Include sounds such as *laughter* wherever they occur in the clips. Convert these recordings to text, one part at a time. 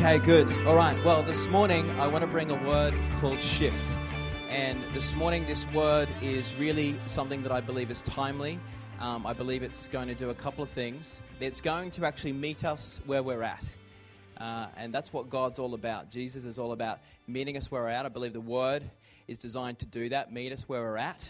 Okay, good. All right. Well, this morning I want to bring a word called shift. And this morning, this word is really something that I believe is timely. Um, I believe it's going to do a couple of things. It's going to actually meet us where we're at. Uh, and that's what God's all about. Jesus is all about meeting us where we're at. I believe the word is designed to do that, meet us where we're at,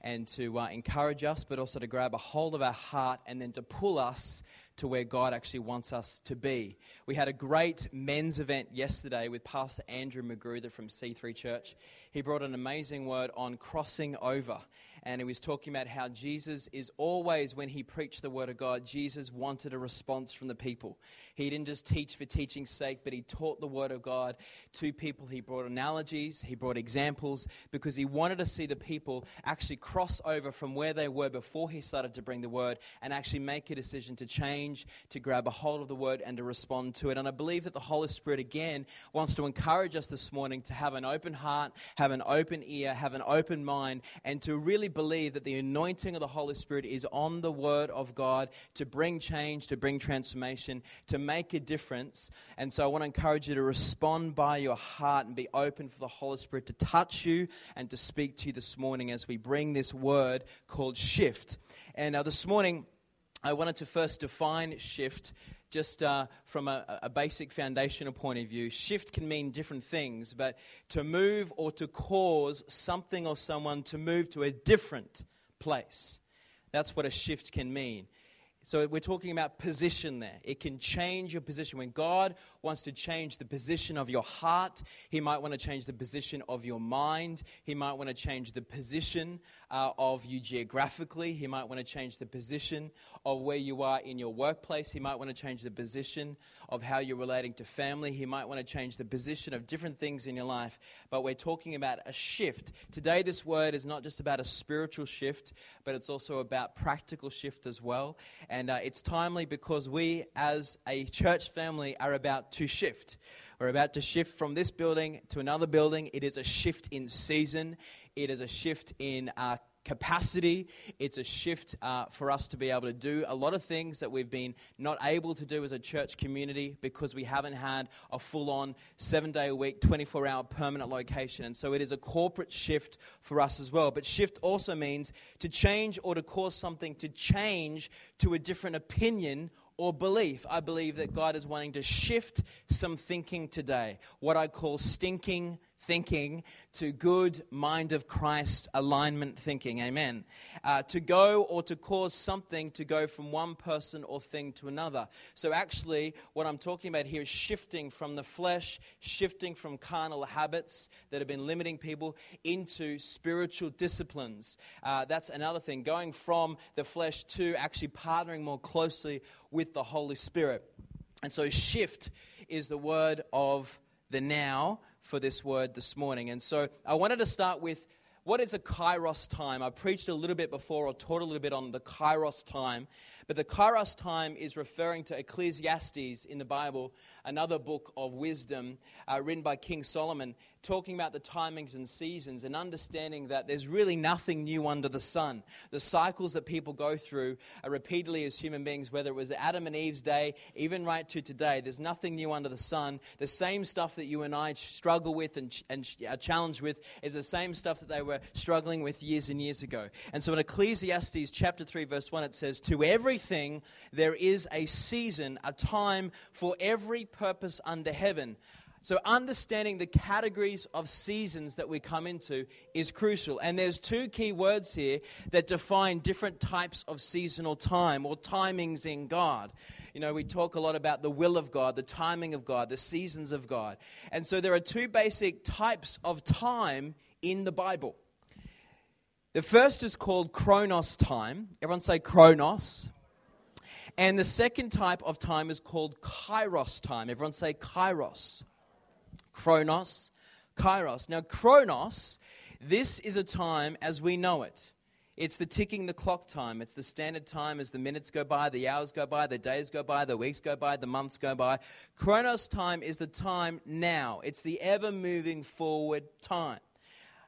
and to uh, encourage us, but also to grab a hold of our heart and then to pull us to where God actually wants us to be. We had a great men's event yesterday with Pastor Andrew Magruder from C3 Church. He brought an amazing word on crossing over and he was talking about how Jesus is always, when he preached the word of God, Jesus wanted a response from the people. He didn't just teach for teaching's sake, but he taught the word of God to people. He brought analogies, he brought examples, because he wanted to see the people actually cross over from where they were before he started to bring the word and actually make a decision to change, to grab a hold of the word, and to respond to it. And I believe that the Holy Spirit, again, wants to encourage us this morning to have an open heart, have an open ear, have an open mind, and to really believe that the anointing of the Holy Spirit is on the Word of God to bring change, to bring transformation, to make a difference. And so I want to encourage you to respond by your heart and be open for the Holy Spirit to touch you and to speak to you this morning as we bring this word called shift. And uh, this morning, I wanted to first define shift just uh, from a, a, basic foundational point of view, shift can mean different things, but to move or to cause something or someone to move to a different place. That's what a shift can mean. So we're talking about position there. It can change your position. When God wants to change the position of your heart, He might want to change the position of your mind. He might want to change the position uh, of you geographically. He might want to change the position of where you are in your workplace. He might want to change the position of how you're relating to family. He might want to change the position of different things in your life. But we're talking about a shift. Today, this word is not just about a spiritual shift, but it's also about practical shift as well. And uh, it's timely because we, as a church family, are about to shift. We're about to shift from this building to another building. It is a shift in season, it is a shift in uh, capacity. It's a shift uh, for us to be able to do a lot of things that we've been not able to do as a church community because we haven't had a full on seven day a week, 24 hour permanent location. And so it is a corporate shift for us as well. But shift also means to change or to cause something to change to a different opinion or belief. I believe that God is wanting to shift some thinking today, what I call stinking thinking to good mind of Christ alignment thinking. Amen. Uh, to go or to cause something to go from one person or thing to another. So, actually, what I'm talking about here is shifting from the flesh, shifting from carnal habits that have been limiting people into spiritual disciplines. Uh, that's another thing. Going from the flesh to actually partnering more closely with the Holy Spirit. And so, shift is the word of the now for this word this morning. And so I wanted to start with what is a kairos time? I preached a little bit before or taught a little bit on the kairos time. But the Kairos time is referring to Ecclesiastes in the Bible, another book of wisdom uh, written by King Solomon, talking about the timings and seasons and understanding that there's really nothing new under the sun. The cycles that people go through uh, repeatedly as human beings, whether it was Adam and Eve's day, even right to today, there's nothing new under the sun. The same stuff that you and I struggle with and, and are challenged with is the same stuff that they were struggling with years and years ago. And so in Ecclesiastes chapter 3, verse 1, it says, To every everything, there is a season, a time for every purpose under heaven. So, understanding the categories of seasons that we come into is crucial. And there's two key words here that define different types of seasonal time or timings in God. You know, we talk a lot about the will of God, the timing of God, the seasons of God. And so, there are two basic types of time in the Bible. The first is called Chronos time. Everyone say Chronos. And the second type of time is called kairos time. Everyone say kairos. Chronos, kairos. Now, chronos, this is a time as we know it. It's the ticking the clock time. It's the standard time as the minutes go by, the hours go by, the days go by, the weeks go by, the months go by. Chronos time is the time now. It's the ever moving forward time.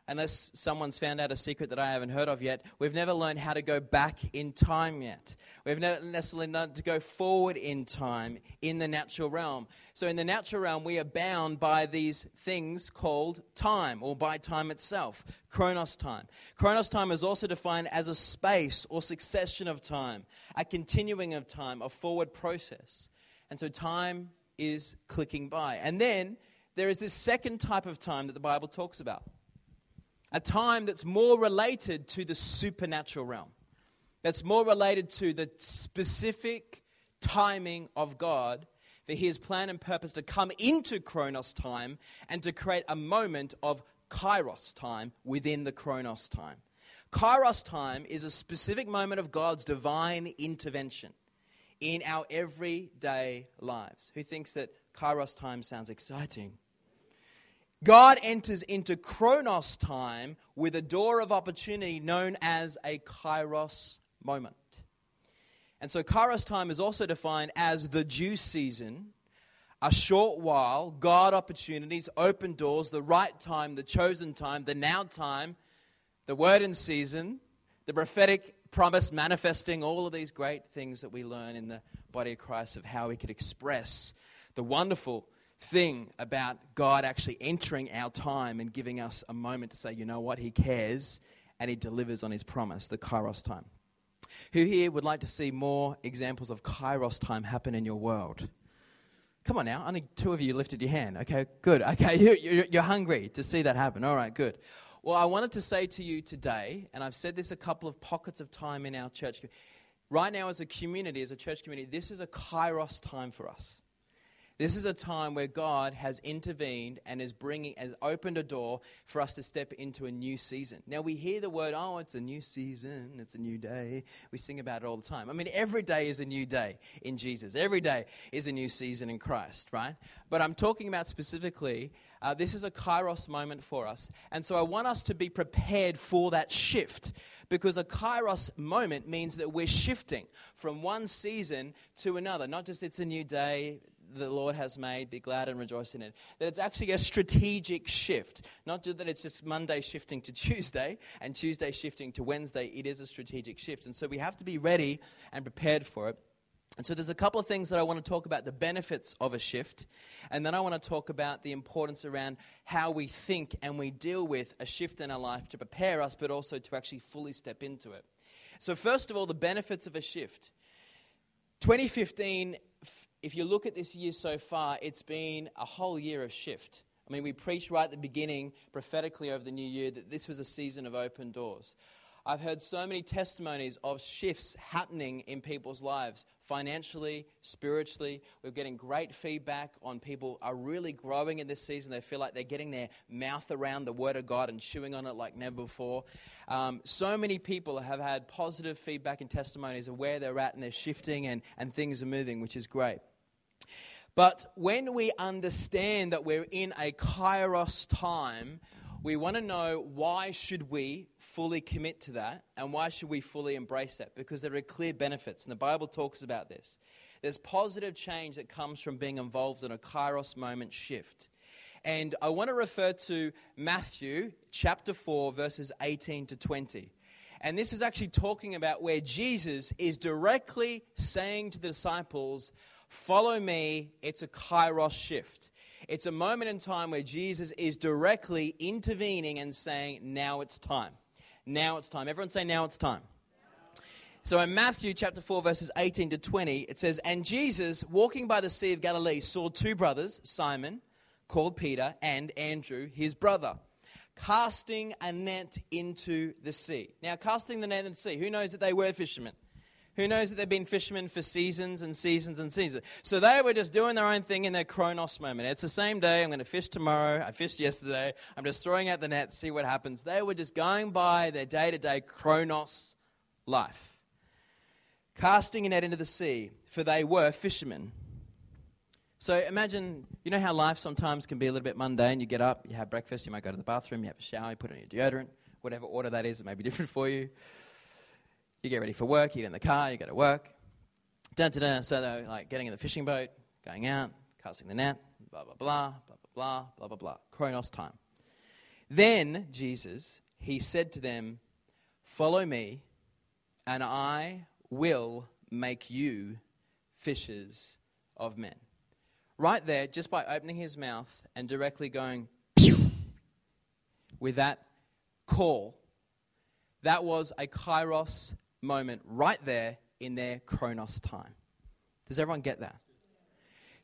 Unless someone's found out a secret that I haven't heard of yet, we've never learned how to go back in time yet. We've never necessarily learned to go forward in time in the natural realm. So, in the natural realm, we are bound by these things called time, or by time itself, chronos time. Chronos time is also defined as a space or succession of time, a continuing of time, a forward process. And so, time is clicking by. And then there is this second type of time that the Bible talks about a time that's more related to the supernatural realm, that's more related to the specific timing of God for his plan and purpose to come into Chronos time and to create a moment of Kairos time within the Chronos time. Kairos time is a specific moment of God's divine intervention in our everyday lives. Who thinks that Kairos time sounds exciting? God enters into Chronos time with a door of opportunity known as a Kairos moment. And so, Kairos time is also defined as the due season, a short while, God opportunities, open doors, the right time, the chosen time, the now time, the word in season, the prophetic promise manifesting all of these great things that we learn in the body of Christ of how we could express the wonderful thing about God actually entering our time and giving us a moment to say, you know what, He cares and He delivers on His promise, the Kairos time. Who here would like to see more examples of Kairos time happen in your world? Come on now, only two of you lifted your hand. Okay, good. *laughs* Okay, you, you're hungry to see that happen. All right, good. Well, I wanted to say to you today, and I've said this a couple of pockets of time in our church. Right now, as a community, as a church community, this is a Kairos time for us. This is a time where God has intervened and is bringing, has opened a door for us to step into a new season. Now we hear the word, oh, it's a new season, it's a new day. We sing about it all the time. I mean, every day is a new day in Jesus. Every day is a new season in Christ, right? But I'm talking about specifically, uh, this is a kairos moment for us. And so I want us to be prepared for that shift because a kairos moment means that we're shifting from one season to another. Not just it's a new day, the Lord has made, be glad and rejoice in it. That it's actually a strategic shift. Not just that it's just Monday shifting to *laughs* Tuesday and Tuesday shifting to Wednesday. It is a strategic shift. And so we have to be ready and prepared for it. And so there's a couple of things that I want to talk about the benefits of a shift. And then I want to talk about the importance around how we think and we deal with a shift in our life to prepare us, but also to actually fully step into it. So, first of all, the benefits of a shift. 2015 if you look at this year so far, it's been a whole year of shift. I mean, we preached right at the beginning, prophetically over the new year, that this was a season of open doors. I've heard so many testimonies of shifts happening in people's lives, financially, spiritually. We're getting great feedback on people are really growing in this season. They feel like they're getting their mouth around the Word of God and chewing on it like never before. Um, so many people have had positive feedback and testimonies of where they're at and they're shifting and, and things are moving, which is great. But when we understand that we're in a kairos time, we want to know why should we fully commit to that and why should we fully embrace that? Because there are clear benefits and the bible talks about this. There's positive change that comes from being involved in a kairos moment shift. And i want to refer to matthew chapter 4 verses 18 to 20 and this is actually talking about where jesus is directly saying to the disciples Follow me, it's a kairos shift. It's a moment in time where Jesus is directly intervening and saying, Now it's time. Now it's time. Everyone say, Now it's time. So in Matthew chapter 4, verses 18 to 20, it says, And Jesus, walking by the Sea of Galilee, saw two brothers, Simon, called Peter, and Andrew, his brother, casting a net into the sea. Now, casting the net into the sea, who knows that they were fishermen? Who knows that they've been fishermen for seasons and seasons and seasons? So they were just doing their own thing in their chronos moment. It's the same day. I'm going to fish tomorrow. I fished yesterday. I'm just throwing out the net, see what happens. They were just going by their day to day chronos life, casting a net into the sea, for they were fishermen. So imagine, you know how life sometimes can be a little bit mundane. You get up, you have breakfast, you might go to the bathroom, you have a shower, you put on your deodorant, whatever order that is, it may be different for you. You get ready for work, you get in the car, you go to work. Dun, dun. So they're like getting in the fishing boat, going out, casting the net, blah, blah, blah, blah, blah, blah, blah, blah, blah. Chronos time. Then, Jesus, he said to them, Follow me, and I will make you fishers of men. Right there, just by opening his mouth and directly going with that call, that was a kairos moment right there in their chronos time. Does everyone get that?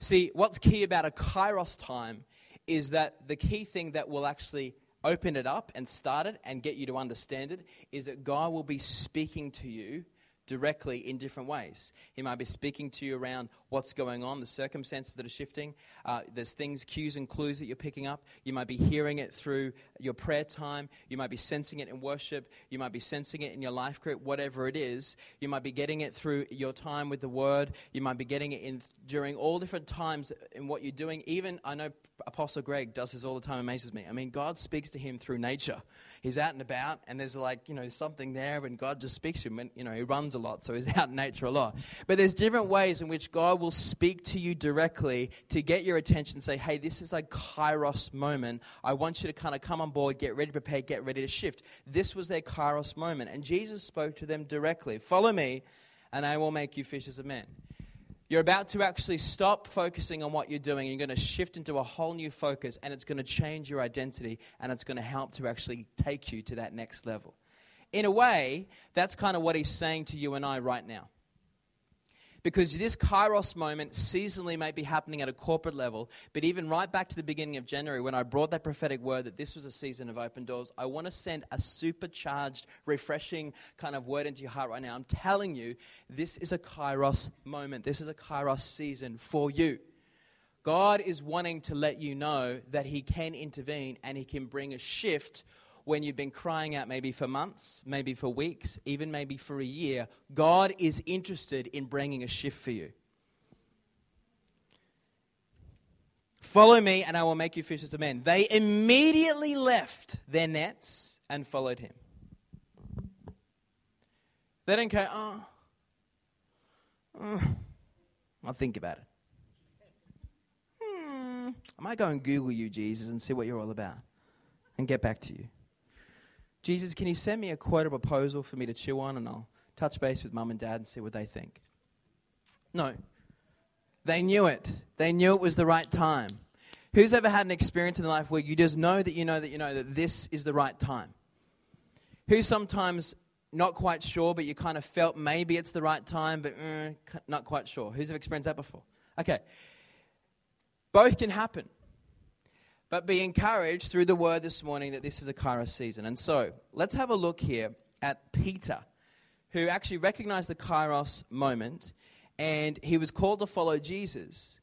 See, what's key about a kairos time is that the key thing that will actually open it up and start it and get you to understand it is that God will be speaking to you directly in different ways. He might be speaking to you around what's going on, the circumstances that are shifting. Uh, there's things, cues, and clues that you're picking up. You might be hearing it through your prayer time. You might be sensing it in worship. You might be sensing it in your life group, whatever it is. You might be getting it through your time with the Word. You might be getting it in during all different times in what you're doing. Even I know Apostle Greg does this all the time, amazes me. I mean, God speaks to him through nature. He's out and about, and there's like, you know, something there, and God just speaks to him. And, you know, he runs a lot, so he's *laughs* out in nature a lot. But there's different ways in which God will speak to you directly to get your attention, say, hey, this is a kairos moment. I want you to kind of come on board, get ready to prepare, get ready to shift. This was their kairos moment. And Jesus spoke to them directly Follow me, and I will make you fishers of men. You're about to actually stop focusing on what you're doing. You're going to shift into a whole new focus, and it's going to change your identity, and it's going to help to actually take you to that next level. In a way, that's kind of what he's saying to you and I right now. Because this Kairos moment seasonally may be happening at a corporate level, but even right back to the beginning of January when I brought that prophetic word that this was a season of open doors, I want to send a supercharged, refreshing kind of word into your heart right now. I'm telling you, this is a Kairos moment. This is a Kairos season for you. God is wanting to let you know that He can intervene and He can bring a shift when you've been crying out maybe for months, maybe for weeks, even maybe for a year, God is interested in bringing a shift for you. Follow me, and I will make you fishers of men. They immediately left their nets and followed him. They didn't go, oh, oh I'll think about it. Hmm, I might go and Google you, Jesus, and see what you're all about and get back to you. Jesus, can you send me a quote or proposal for me to chew on and I'll touch base with mum and dad and see what they think? No. They knew it. They knew it was the right time. Who's ever had an experience in life where you just know that you know that you know that this is the right time? Who's sometimes not quite sure, but you kind of felt maybe it's the right time, but mm, not quite sure? Who's ever experienced that before? Okay. Both can happen. But be encouraged through the word this morning that this is a Kairos season. And so let's have a look here at Peter, who actually recognized the Kairos moment and he was called to follow Jesus.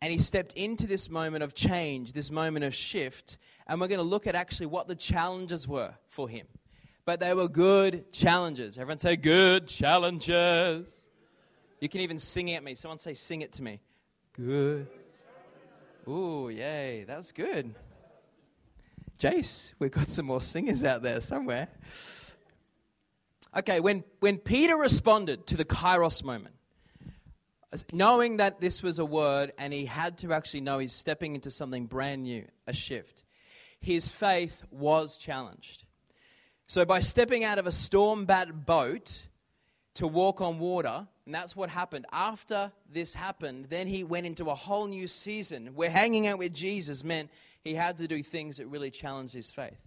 And he stepped into this moment of change, this moment of shift. And we're going to look at actually what the challenges were for him. But they were good challenges. Everyone say, good challenges. You can even sing it at me. Someone say, sing it to me. Good Ooh, yay. That was good. Jace, we've got some more singers out there somewhere. Okay, when, when Peter responded to the Kairos moment, knowing that this was a word and he had to actually know he's stepping into something brand new, a shift, his faith was challenged. So, by stepping out of a storm battered boat to walk on water, and that's what happened. After this happened, then he went into a whole new season where hanging out with Jesus meant he had to do things that really challenged his faith.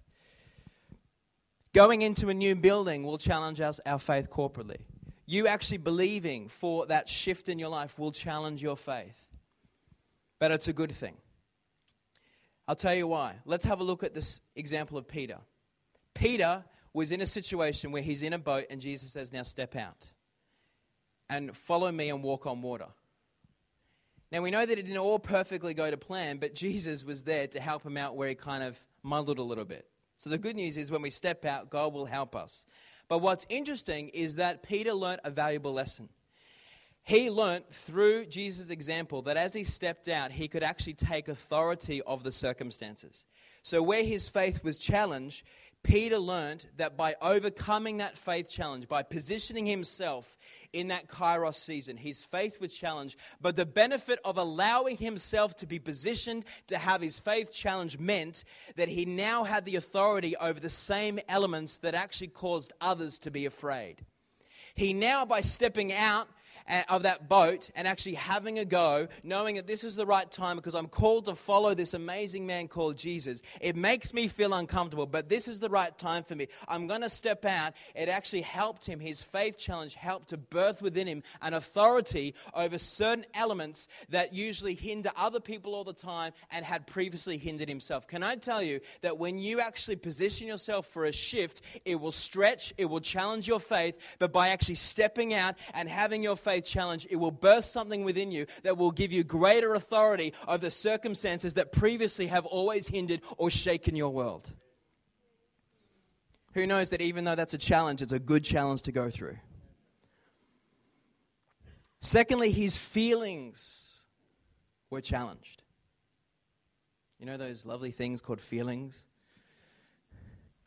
Going into a new building will challenge us, our faith corporately. You actually believing for that shift in your life will challenge your faith. But it's a good thing. I'll tell you why. Let's have a look at this example of Peter. Peter was in a situation where he's in a boat and Jesus says, Now step out and follow me and walk on water. Now, we know that it didn't all perfectly go to plan, but Jesus was there to help him out where he kind of muddled a little bit. So, the good news is when we step out, God will help us. But what's interesting is that Peter learnt a valuable lesson. He learnt through Jesus' example that as he stepped out, he could actually take authority of the circumstances. So, where his faith was challenged, Peter learned that by overcoming that faith challenge, by positioning himself in that Kairos season, his faith was challenged. But the benefit of allowing himself to be positioned to have his faith challenge meant that he now had the authority over the same elements that actually caused others to be afraid. He now, by stepping out of that boat and actually having a go, knowing that this is the right time because I'm called to follow this amazing man called Jesus. It makes me feel uncomfortable, but this is the right time for me. I'm going to step out. It actually helped him. His faith challenge helped to birth within him an authority over certain elements that usually hinder other people all the time and had previously hindered himself. Can I tell you that when you actually position yourself for a shift, it will stretch, it will challenge your faith, but by actually stepping out and having your faith faith challenge, it will burst something within you that will give you greater authority over the circumstances that previously have always hindered or shaken your world. Who knows that even though that's a challenge, it's a good challenge to go through? Secondly, his feelings were challenged. You know those lovely things called feelings?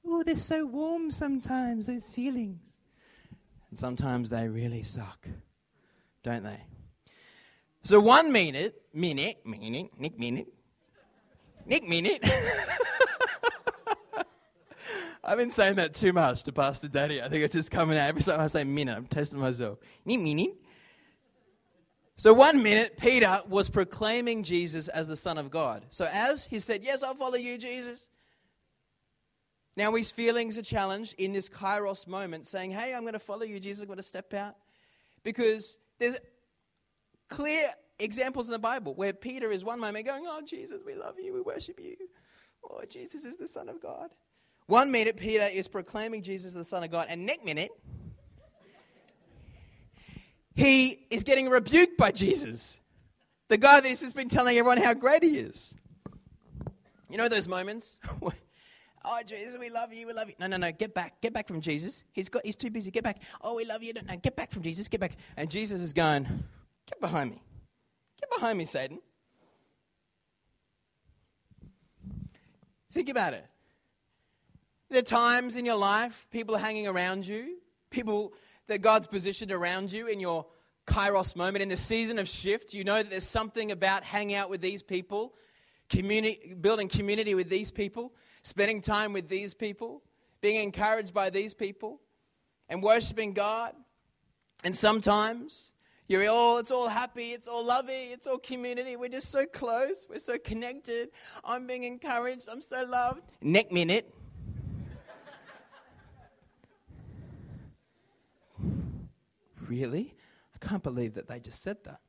Oh, they're so warm sometimes, those feelings. And sometimes they really suck don't they? So one minute, minute, minute, Nick minute, Nick minute. *laughs* I've been saying that too much to Pastor Daddy. I think it's just coming out every time I say minute. I'm testing myself. Nick minute. So one minute, Peter was proclaiming Jesus as the Son of God. So as he said, Yes, I'll follow you, Jesus. Now his feelings are challenged in this kairos moment, saying, Hey, I'm going to follow you, Jesus. I'm going to step out. Because there's clear examples in the Bible where Peter is one moment going, Oh, Jesus, we love you, we worship you. Oh, Jesus is the Son of God. One minute, Peter is proclaiming Jesus the Son of God, and next minute, he is getting rebuked by Jesus, the guy that has been telling everyone how great he is. You know those moments? *laughs* oh, Jesus, we love you, we love you. No, no, no, get back, get back from Jesus. He's, got, he's too busy, get back. Oh, we love you. No, no, get back from Jesus, get back. And Jesus is going, Get behind me. Get behind me, Satan. Think about it. There are times in your life, people are hanging around you, people that God's positioned around you in your kairos moment, in the season of shift. You know that there's something about hanging out with these people, community, building community with these people, spending time with these people, being encouraged by these people, and worshiping God. And sometimes you're all, oh, it's all happy, it's all lovey, it's all community. We're just so close, we're so connected. I'm being encouraged, I'm so loved. Neck minute. really? I can't believe that they just said that.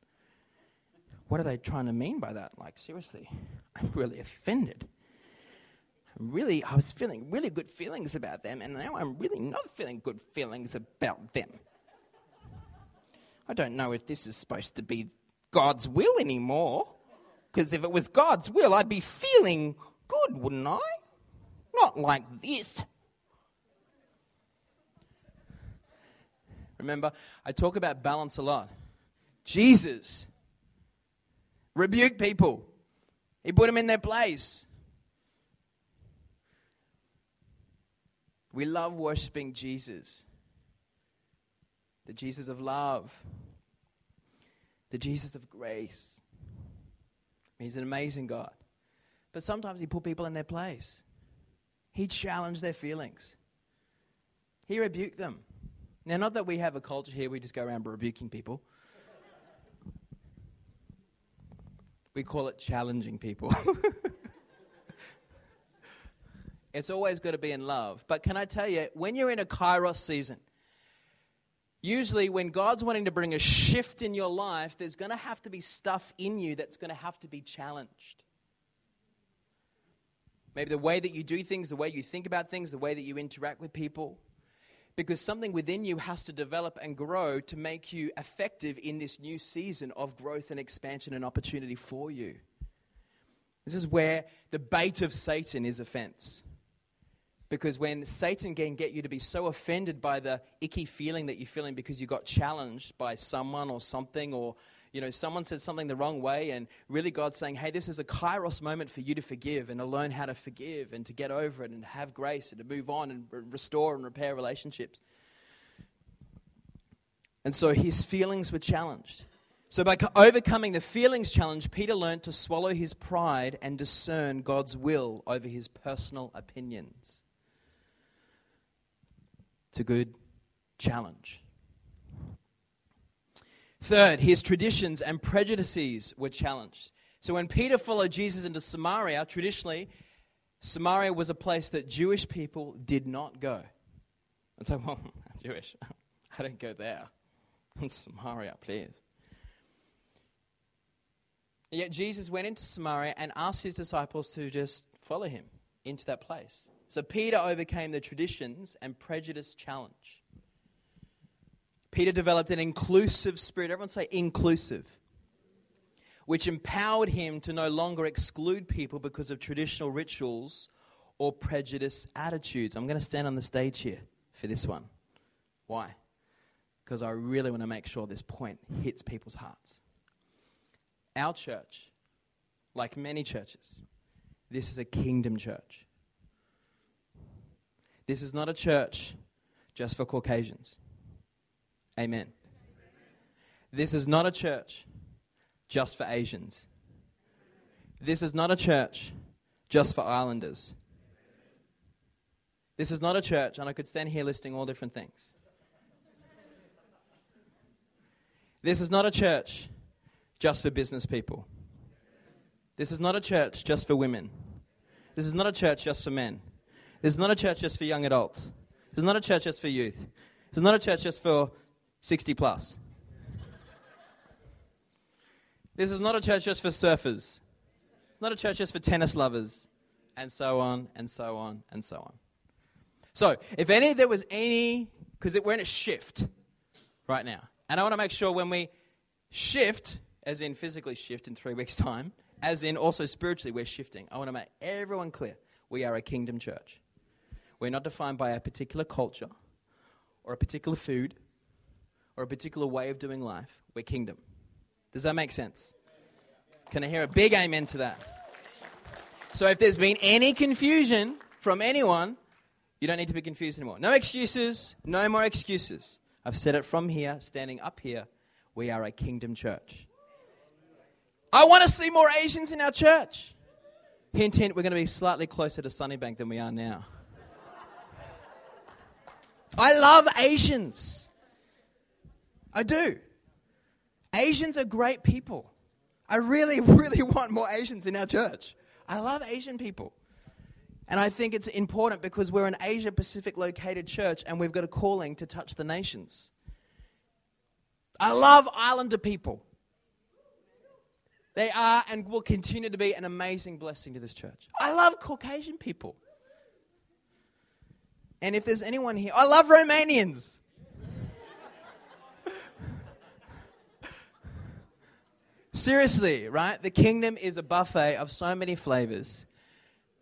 What are they trying to mean by that? Like, seriously, I'm really offended. Really, I was feeling really good feelings about them, and now I'm really not feeling good feelings about them. I don't know if this is supposed to be God's will anymore. Because if it was God's will, I'd be feeling good, wouldn't I? Not like this. Remember, I talk about balance a lot. Jesus rebuked people, he put them in their place. We love worshiping Jesus the Jesus of love, the Jesus of grace. He's an amazing God. But sometimes he put people in their place. He challenged their feelings. He rebuked them. Now, not that we have a culture here, we just go around rebuking people. We call it challenging people. *laughs* it's always got to be in love. But can I tell you, when you're in a kairos season, Usually, when God's wanting to bring a shift in your life, there's going to have to be stuff in you that's going to have to be challenged. Maybe the way that you do things, the way you think about things, the way that you interact with people. Because something within you has to develop and grow to make you effective in this new season of growth and expansion and opportunity for you. This is where the bait of Satan is offense. Because when Satan can get you to be so offended by the icky feeling that you're feeling because you got challenged by someone or something, or you know, someone said something the wrong way, and really God's saying, hey, this is a kairos moment for you to forgive and to learn how to forgive and to get over it and have grace and to move on and re- restore and repair relationships. And so his feelings were challenged. So, by overcoming the feelings challenge, Peter learned to swallow his pride and discern God's will over his personal opinions. It's a good challenge. Third, his traditions and prejudices were challenged. So when Peter followed Jesus into Samaria, traditionally, Samaria was a place that Jewish people did not go. And so, well, I'm *laughs* Jewish. *laughs* I don't go there. *laughs* In Samaria, please. And yet Jesus went into Samaria and asked his disciples to just follow him into that place. So Peter overcame the traditions and prejudice challenge. Peter developed an inclusive spirit. Everyone say inclusive. Which empowered him to no longer exclude people because of traditional rituals or prejudice attitudes. I'm going to stand on the stage here for this one. Why? Because I really want to make sure this point hits people's hearts. Our church, like many churches, this is a kingdom church. This is not a church just for Caucasians. Amen. This is not a church just for Asians. This is not a church just for islanders. This is not a church, and I could stand here listing all different things. This is not a church just for business people. This is not a church just for women. This is not a church just for men. This is not a church just for young adults. This is not a church just for youth. This is not a church just for 60 plus. This is not a church just for surfers. It's not a church just for tennis lovers, and so on, and so on, and so on. So, if any, there was any, because we're in a shift right now. And I want to make sure when we shift, as in physically shift in three weeks' time, as in also spiritually, we're shifting. I want to make everyone clear we are a kingdom church. We're not defined by a particular culture or a particular food or a particular way of doing life. We're kingdom. Does that make sense? Can I hear a big amen to that? So if there's been any confusion from anyone, you don't need to be confused anymore. No excuses, no more excuses. I've said it from here, standing up here. We are a kingdom church. I want to see more Asians in our church. Hint, hint, we're going to be slightly closer to Sunnybank than we are now. I love Asians. I do. Asians are great people. I really, *laughs* really want more Asians in our church. I love Asian people. And I think it's important because we're an Asia Pacific located church and we've got a calling to touch the nations. I love Islander people. They are and will continue to be an amazing blessing to this church. I love Caucasian people. And if there's anyone here, I love Romanians. Seriously, right? The kingdom is a buffet of so many flavors.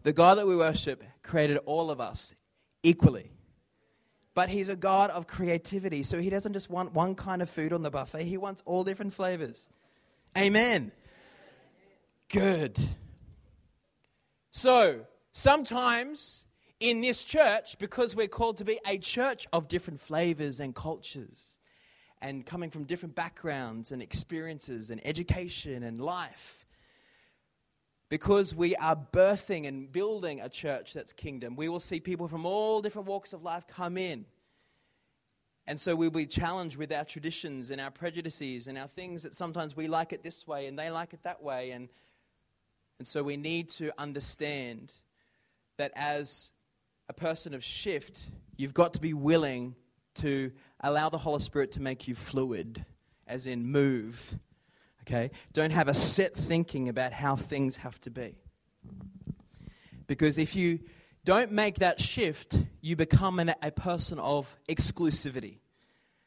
The God that we worship created all of us equally. But he's a God of creativity, so he doesn't just want one kind of food on the buffet, he wants all different flavors. Amen. Good. So, sometimes in this church, because we're called to be a church of different flavors and cultures, and coming from different backgrounds and experiences and education and life. Because we are birthing and building a church that's kingdom, we will see people from all different walks of life come in. And so we'll be challenged with our traditions and our prejudices and our things that sometimes we like it this way and they like it that way. And, and so we need to understand that as a person of shift, you've got to be willing to allow the Holy Spirit to make you fluid, as in move. Okay? Don't have a set thinking about how things have to be. Because if you don't make that shift, you become an, a person of exclusivity.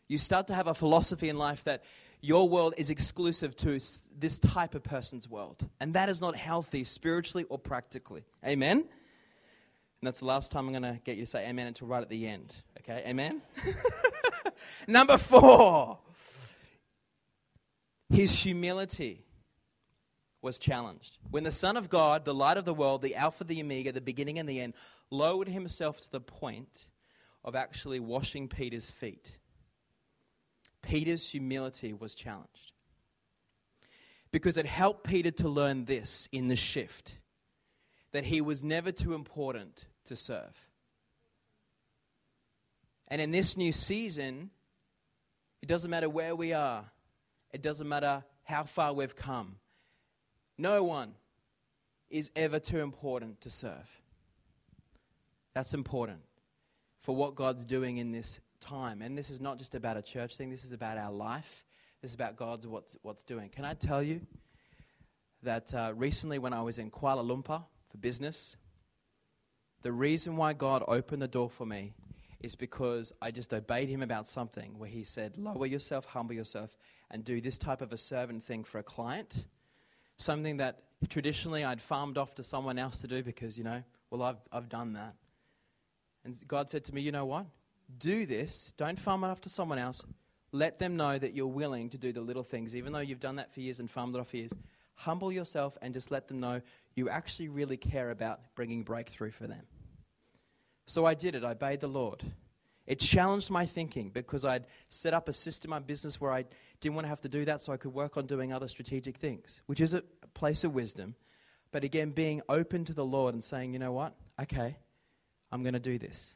You start to have a philosophy in life that your world is exclusive to this type of person's world. And that is not healthy spiritually or practically. Amen? And that's the last time I'm going to get you to say amen until right at the end. Okay? Amen? *laughs* Number four. his humility was challenged. When the Son of God, the light of the world, the Alpha, the Omega, the beginning and the end, lowered himself to the point of actually washing Peter's feet, Peter's humility was challenged. Because it helped Peter to learn this in the shift that he was never too important to serve. And in this new season, it doesn't matter where we are, it doesn't matter how far we've come. No one is ever too important to serve. That's important for what God's doing in this time. And this is not just about a church thing, this is about our life. This is about God's what's, what's doing. Can I tell you that uh, recently, when I was in Kuala Lumpur for business, the reason why God opened the door for me is because I just obeyed him about something where he said, Lower yourself, humble yourself, and do this type of a servant thing for a client. Something that traditionally I'd farmed off to someone else to do because, you know, well, I've, I've done that. And God said to me, You know what? Do this. Don't farm it off to someone else. Let them know that you're willing to do the little things, even though you've done that for years and farmed it off for years. Humble yourself and just let them know you actually really care about bringing breakthrough for them. So I did it. I obeyed the Lord. It challenged my thinking because I'd set up a system, my business where I didn't want to have to do that so I could work on doing other strategic things, which is a place of wisdom. But again, being open to the Lord and saying, you know what? Okay, I'm going to do this.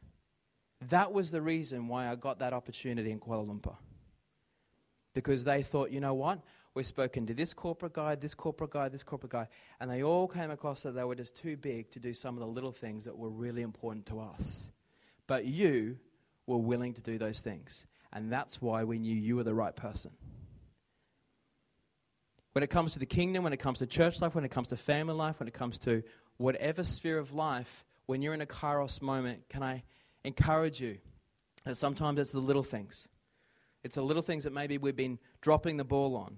That was the reason why I got that opportunity in Kuala Lumpur. Because they thought, you know what? We've spoken to this corporate guy, this corporate guy, this corporate guy, and they all came across that they were just too big to do some of the little things that were really important to us. But you were willing to do those things. And that's why we knew you were the right person. When it comes to the kingdom, when it comes to church life, when it comes to family life, when it comes to whatever sphere of life, when you're in a kairos moment, can I encourage you that sometimes it's the little things. It's the little things that maybe we've been dropping the ball on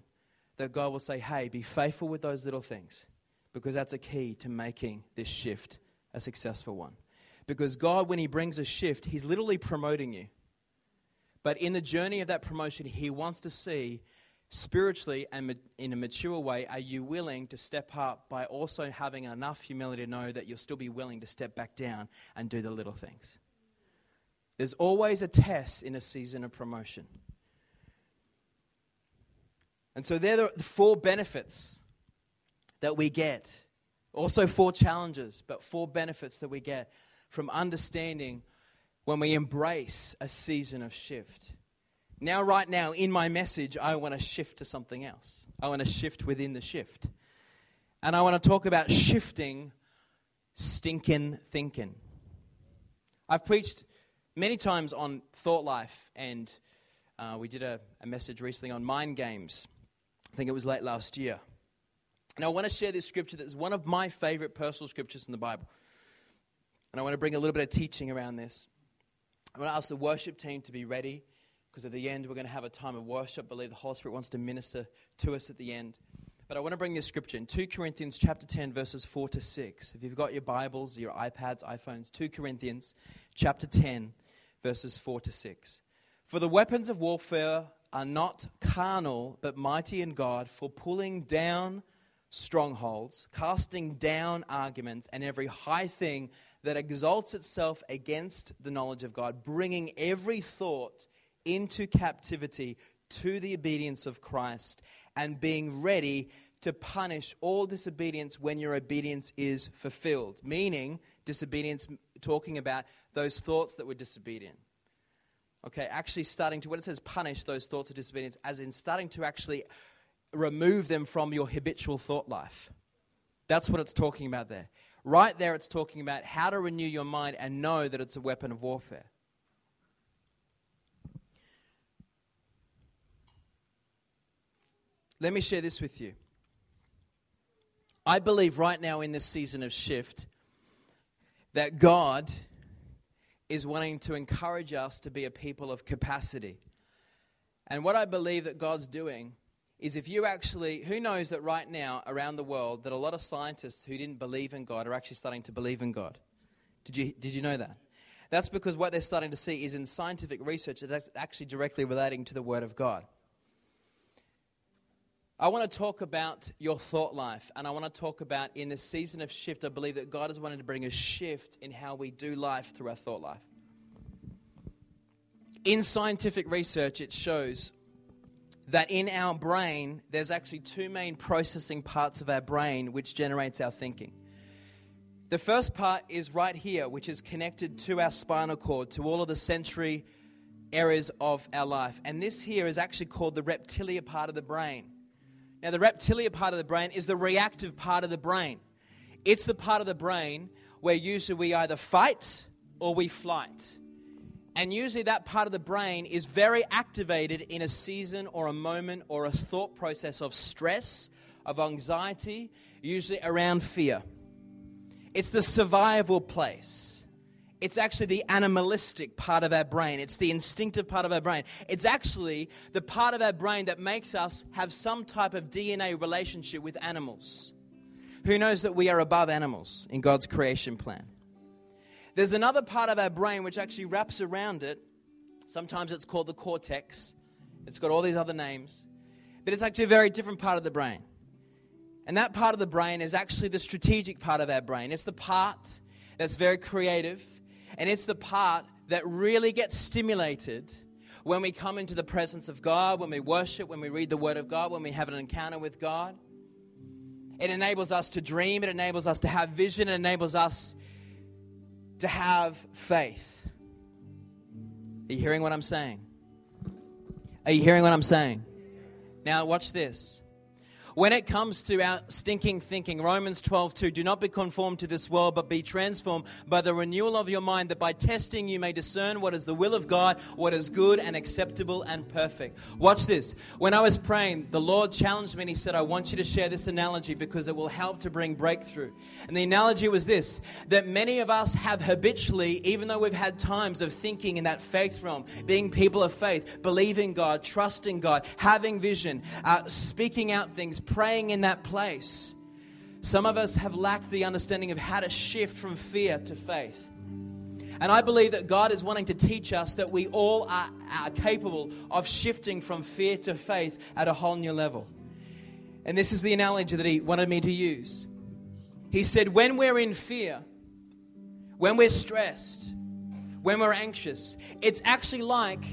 that God will say, hey, be faithful with those little things because that's a key to making this shift a successful one. Because God, when He brings a shift, He's literally promoting you. But in the journey of that promotion, He wants to see spiritually and in a mature way, are you willing to step up by also having enough humility to know that you'll still be willing to step back down and do the little things? There's always a test in a season of promotion. And so they're the four benefits that we get. Also, four challenges, but four benefits that we get from understanding when we embrace a season of shift. Now, right now, in my message, I want to shift to something else. I want to shift within the shift. And I want to talk about shifting stinking thinking. I've preached many times on thought life, and uh, we did a, a message recently on mind games. I think it was late last year. And I want to share this scripture that's one of my favorite personal scriptures in the Bible. And I want to bring a little bit of teaching around this. I want to ask the worship team to be ready because at the end we're going to have a time of worship. I believe the Holy Spirit wants to minister to us at the end. But I want to bring this scripture in 2 Corinthians chapter 10 verses 4 to 6. If you've got your Bibles, your iPads, iPhones, 2 Corinthians chapter 10 verses 4 to 6. For the weapons of warfare are not carnal, but mighty in God for pulling down strongholds, casting down arguments, and every high thing that exalts itself against the knowledge of God, bringing every thought into captivity to the obedience of Christ, and being ready to punish all disobedience when your obedience is fulfilled. Meaning, disobedience, talking about those thoughts that were disobedient. Okay, actually starting to, when it says punish those thoughts of disobedience, as in starting to actually remove them from your habitual thought life. That's what it's talking about there. Right there, it's talking about how to renew your mind and know that it's a weapon of warfare. Let me share this with you. I believe right now in this season of shift that God is wanting to encourage us to be a people of capacity. And what I believe that God's doing is if you actually, who knows that right now around the world that a lot of scientists who didn't believe in God are actually starting to believe in God? Did you, did you know that? That's because what they're starting to see is in scientific research, it's actually directly relating to the Word of God. I want to talk about your thought life, and I want to talk about in this season of shift, I believe that God has wanted to bring a shift in how we do life through our thought life. In scientific research, it shows that in our brain, there's actually two main processing parts of our brain which generates our thinking. The first part is right here, which is connected to our spinal cord, to all of the sensory areas of our life. And this here is actually called the reptilia part of the brain. Now, the reptilian part of the brain is the reactive part of the brain. It's the part of the brain where usually we either fight or we flight. And usually that part of the brain is very activated in a season or a moment or a thought process of stress, of anxiety, usually around fear. It's the survival place. It's actually the animalistic part of our brain. It's the instinctive part of our brain. It's actually the part of our brain that makes us have some type of DNA relationship with animals. Who knows that we are above animals in God's creation plan? There's another part of our brain which actually wraps around it. Sometimes it's called the cortex. It's got all these other names. But it's actually a very different part of the brain. And that part of the brain is actually the strategic part of our brain. It's the part that's very creative. And it's the part that really gets stimulated when we come into the presence of God, when we worship, when we read the Word of God, when we have an encounter with God. It enables us to dream, it enables us to have vision, it enables us to have faith. Are you hearing what I'm saying? Are you hearing what I'm saying? Now, watch this when it comes to our stinking thinking, Romans 12, 2, do not be conformed to this world, but be transformed by the renewal of your mind, that by testing you may discern what is the will of God, what is good and acceptable and perfect. Watch this. When I was praying, the Lord challenged me and He said, I want you to share this analogy because it will help to bring breakthrough. And the analogy was this that many of us have habitually, even though we've had times of thinking in that faith realm, being people of faith, believing God, trusting God, having vision, uh, speaking out things, praying in that place, some of us have lacked the understanding of how to shift from fear to faith. And I believe that God is wanting to teach us that we all are, are, capable of shifting from fear to faith at a whole new level. And this is the analogy that He wanted me to use. He said, When we're in fear, when we're stressed, when we're anxious, it's actually like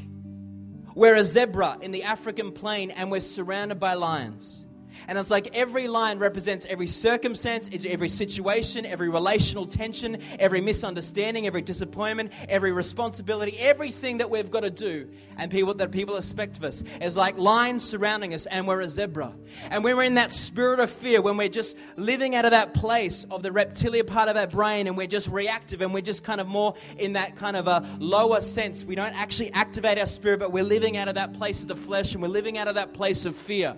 we're a zebra in the African plain and we're surrounded by lions. And it's like every line represents every circumstance, every situation, every relational tension, every misunderstanding, every disappointment, every responsibility, everything that we've got to do and people that people expect of us is like lines surrounding us and we're a zebra. And when we're in that spirit of fear, when we're just living out of that place of the reptilian part of our brain and we're just reactive and we're just kind of more in that kind of a lower sense, we don't actually activate our spirit, but we're living out of that place of the flesh and we're living out of that place of fear.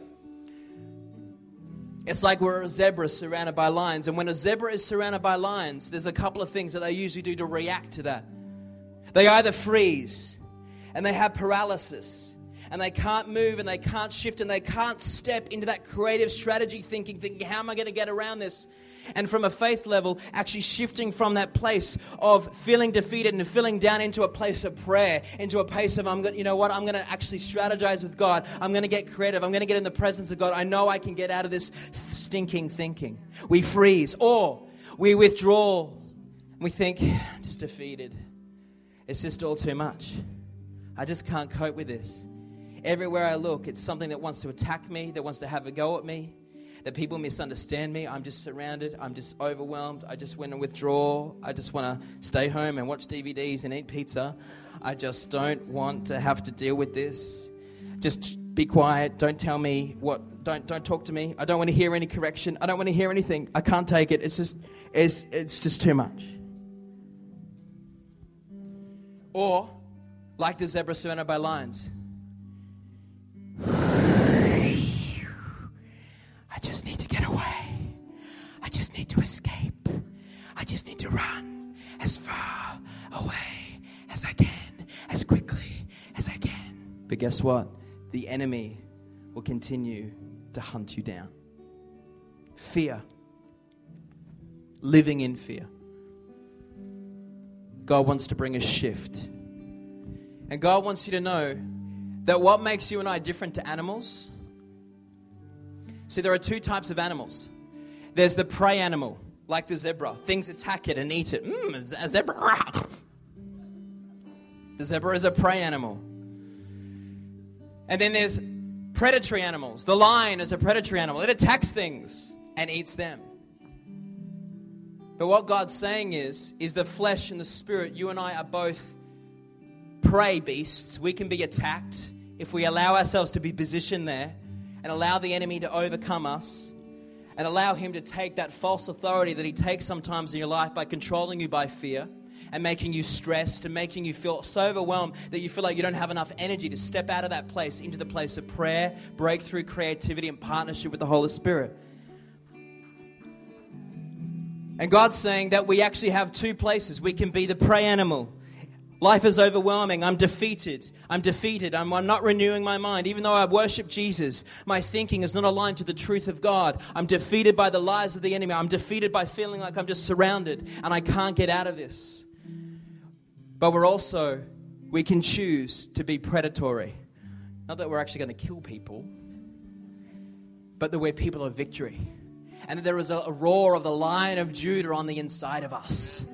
It's like we're a zebra surrounded by lions. And when a zebra is surrounded by lions, there's a couple of things that they usually do to react to that. They either freeze and they have paralysis and they can't move and they can't shift and they can't step into that creative strategy thinking, thinking, how am I going to get around this? And from a faith level, actually shifting from that place of feeling defeated and feeling down into a place of prayer, into a place of, I'm going to, you know what, I'm going to actually strategize with God. I'm going to get creative. I'm going to get in the presence of God. I know I can get out of this stinking thinking. We freeze or we withdraw. And we think, I'm just defeated. It's just all too much. I just can't cope with this. Everywhere I look, it's something that wants to attack me, that wants to have a go at me that people misunderstand me. I'm just surrounded. I'm just overwhelmed. I just want to withdraw. I just want to stay home and watch DVDs and eat pizza. I just don't want to have to deal with this. Just be quiet. Don't tell me what. Don't don't talk to me. I don't want to hear any correction. I don't want to hear anything. I can't take it. It's just it's it's just too much. Or like the zebra surrounded by lions. I just need to get away. I just need to escape. I just need to run as far away as I can, as quickly as I can. But guess what? The enemy will continue to hunt you down. Fear. Living in fear. God wants to bring a shift. And God wants you to know that what makes you and I different to animals See, there are two types of animals there's the prey animal, like the zebra. Things attack it and eat it. Mmm, a zebra. The zebra is a prey animal. And then there's predatory animals. The lion is a predatory animal, it attacks things and eats them. But what God's saying is, is the flesh and the spirit, you and I are both prey beasts. We can be attacked if we allow ourselves to be positioned there and allow the enemy to overcome us and allow him to take that false authority that he takes sometimes in your life by controlling you by fear and making you stressed and making you feel so overwhelmed that you feel like you don't have enough energy to step out of that place into the place of prayer, breakthrough, creativity, and partnership with the Holy Spirit. And God's saying that we actually have two places. We can be the prey animal Life is overwhelming. I'm defeated. I'm defeated. I'm, I'm, not renewing my mind. Even though I worship Jesus, my thinking is not aligned to the truth of God. I'm defeated by the lies of the enemy. I'm defeated by feeling like I'm just surrounded and I can't get out of this. But we're also, we can choose to be predatory. Not that we're actually going to kill people, but that we're people of victory. And that there is a, a roar of the lion of Judah on the inside of us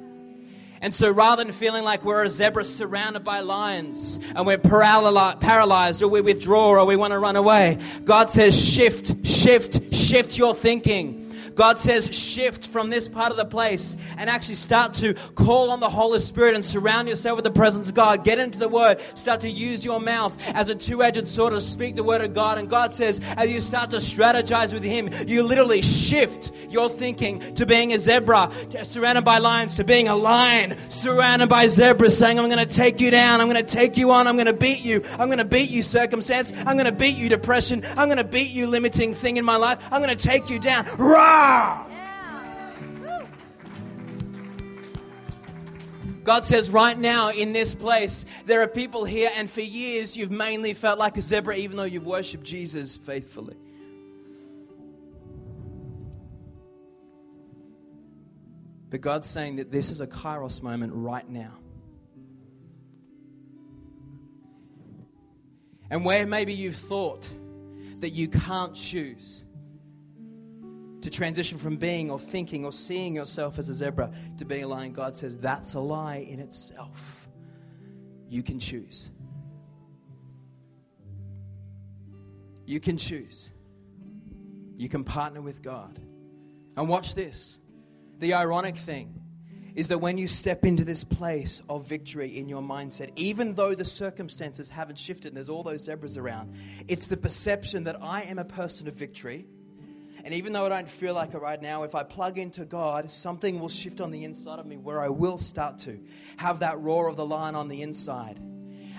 and so rather than feeling like we're a zebra surrounded by lions and we're paralyzed or we withdraw or we want to run away, God says, shift, shift, shift your thinking. God says, shift from this part of the place and actually start to call on the Holy Spirit and surround yourself with the presence of God. Get into the Word. Start to use your mouth as a two edged sword to speak the Word of God. And God says, as you start to strategize with Him, you literally shift your thinking to being a zebra surrounded by lions to being a lion surrounded by zebras, saying, I'm going to take you down. I'm going to take you on. I'm going to beat you. I'm going to beat you, circumstance. I'm going to beat you, depression. I'm going to beat you, limiting thing in my life. I'm going to take you down. God says, right now in this place, there are people here, and for years you've mainly felt like a zebra, even though you've worshiped Jesus faithfully. But God's saying that this is a kairos moment right now. And where maybe you've thought that you can't choose, to transition from being or thinking or seeing yourself as a zebra to being a lion, God says that's a lie in itself. You can choose. You can choose. You can partner with God. And watch this. The ironic thing is that when you step into this place of victory in your mindset, even though the circumstances haven't shifted and there's all those zebras around, it's the perception that I am a person of victory and even though I don't feel like it right now, if I plug into God, something will shift on the inside of me where I will start to have that roar of the lion on the inside.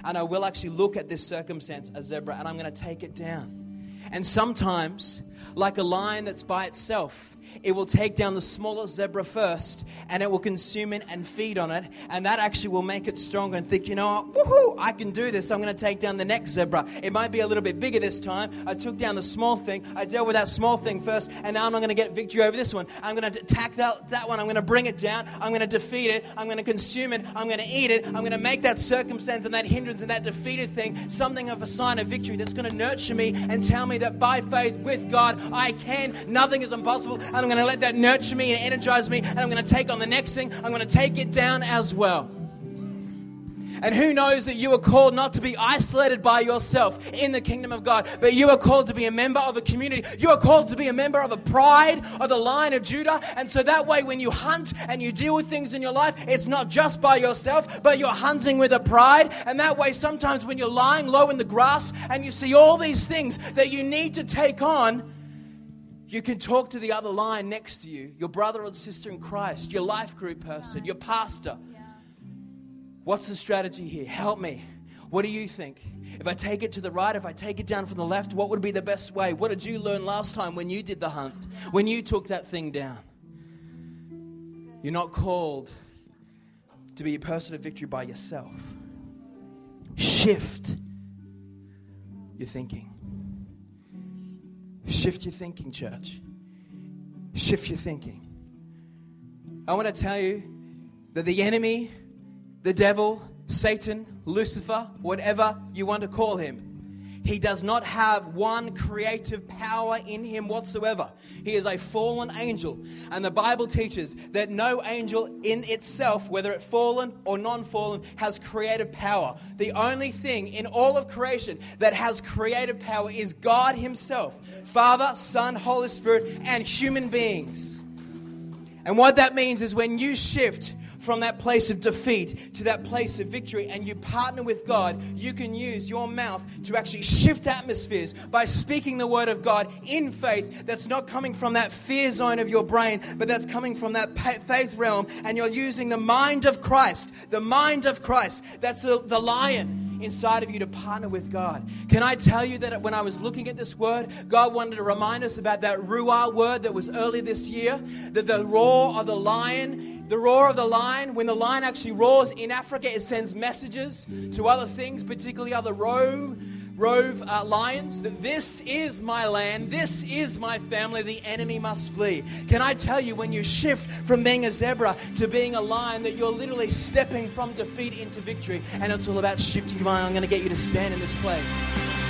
And I will actually look at this circumstance, a zebra, and I'm going to take it down. And sometimes, like a lion that's by itself, it will take down the smallest zebra first and it will consume it and feed on it. And that actually will make it stronger and think, you know what, woohoo, I can do this. I'm going to take down the next zebra. It might be a little bit bigger this time. I took down the small thing. I dealt with that small thing first. And now I'm not going to get victory over this one. I'm going to attack that, that one. I'm going to bring it down. I'm going to defeat it. I'm going to consume it. I'm going to eat it. I'm going to make that circumstance and that hindrance and that defeated thing something of a sign of victory that's going to nurture me and tell me that by faith with God, I can. Nothing is impossible. And I'm going to let that nurture me and energize me, and I'm going to take on the next thing. I'm going to take it down as well. And who knows that you are called not to be isolated by yourself in the kingdom of God, but you are called to be a member of a community. You are called to be a member of a pride of the line of Judah. And so that way, when you hunt and you deal with things in your life, it's not just by yourself, but you're hunting with a pride. And that way, sometimes when you're lying low in the grass and you see all these things that you need to take on, you can talk to the other line next to you, your brother or sister in Christ, your life group person, your pastor. What's the strategy here? Help me. What do you think? If I take it to the right, if I take it down from the left, what would be the best way? What did you learn last time when you did the hunt, when you took that thing down? You're not called to be a person of victory by yourself. Shift your thinking. Shift your thinking, church. Shift your thinking. I want to tell you that the enemy, the devil, Satan, Lucifer, whatever you want to call him, He does not have one creative power in him whatsoever. He is a fallen angel. And the Bible teaches that no angel in itself, whether it fallen or non fallen, has creative power. The only thing in all of creation that has creative power is God Himself Father, Son, Holy Spirit, and human beings. And what that means is when you shift from that place of defeat to that place of victory and you partner with God, you can use your mouth to actually shift atmospheres by speaking the word of God in faith that's not coming from that fear zone of your brain, but that's coming from that faith realm. And you're using the mind of Christ, the mind of Christ. That's the, the lion inside of you to partner with God. Can I tell you that when I was looking at this word, God wanted to remind us about that Ruah word that was early this year, that the roar of the lion the roar of the lion, when the lion actually roars in Africa, it sends messages to other things, particularly other rove, rove uh, lions, that this is my land, this is my family, the enemy must flee. Can I tell you, when you shift from being a zebra to being a lion, that you're literally stepping from defeat into victory, and it's all about shifting your mind. I'm going to get you to stand in this place.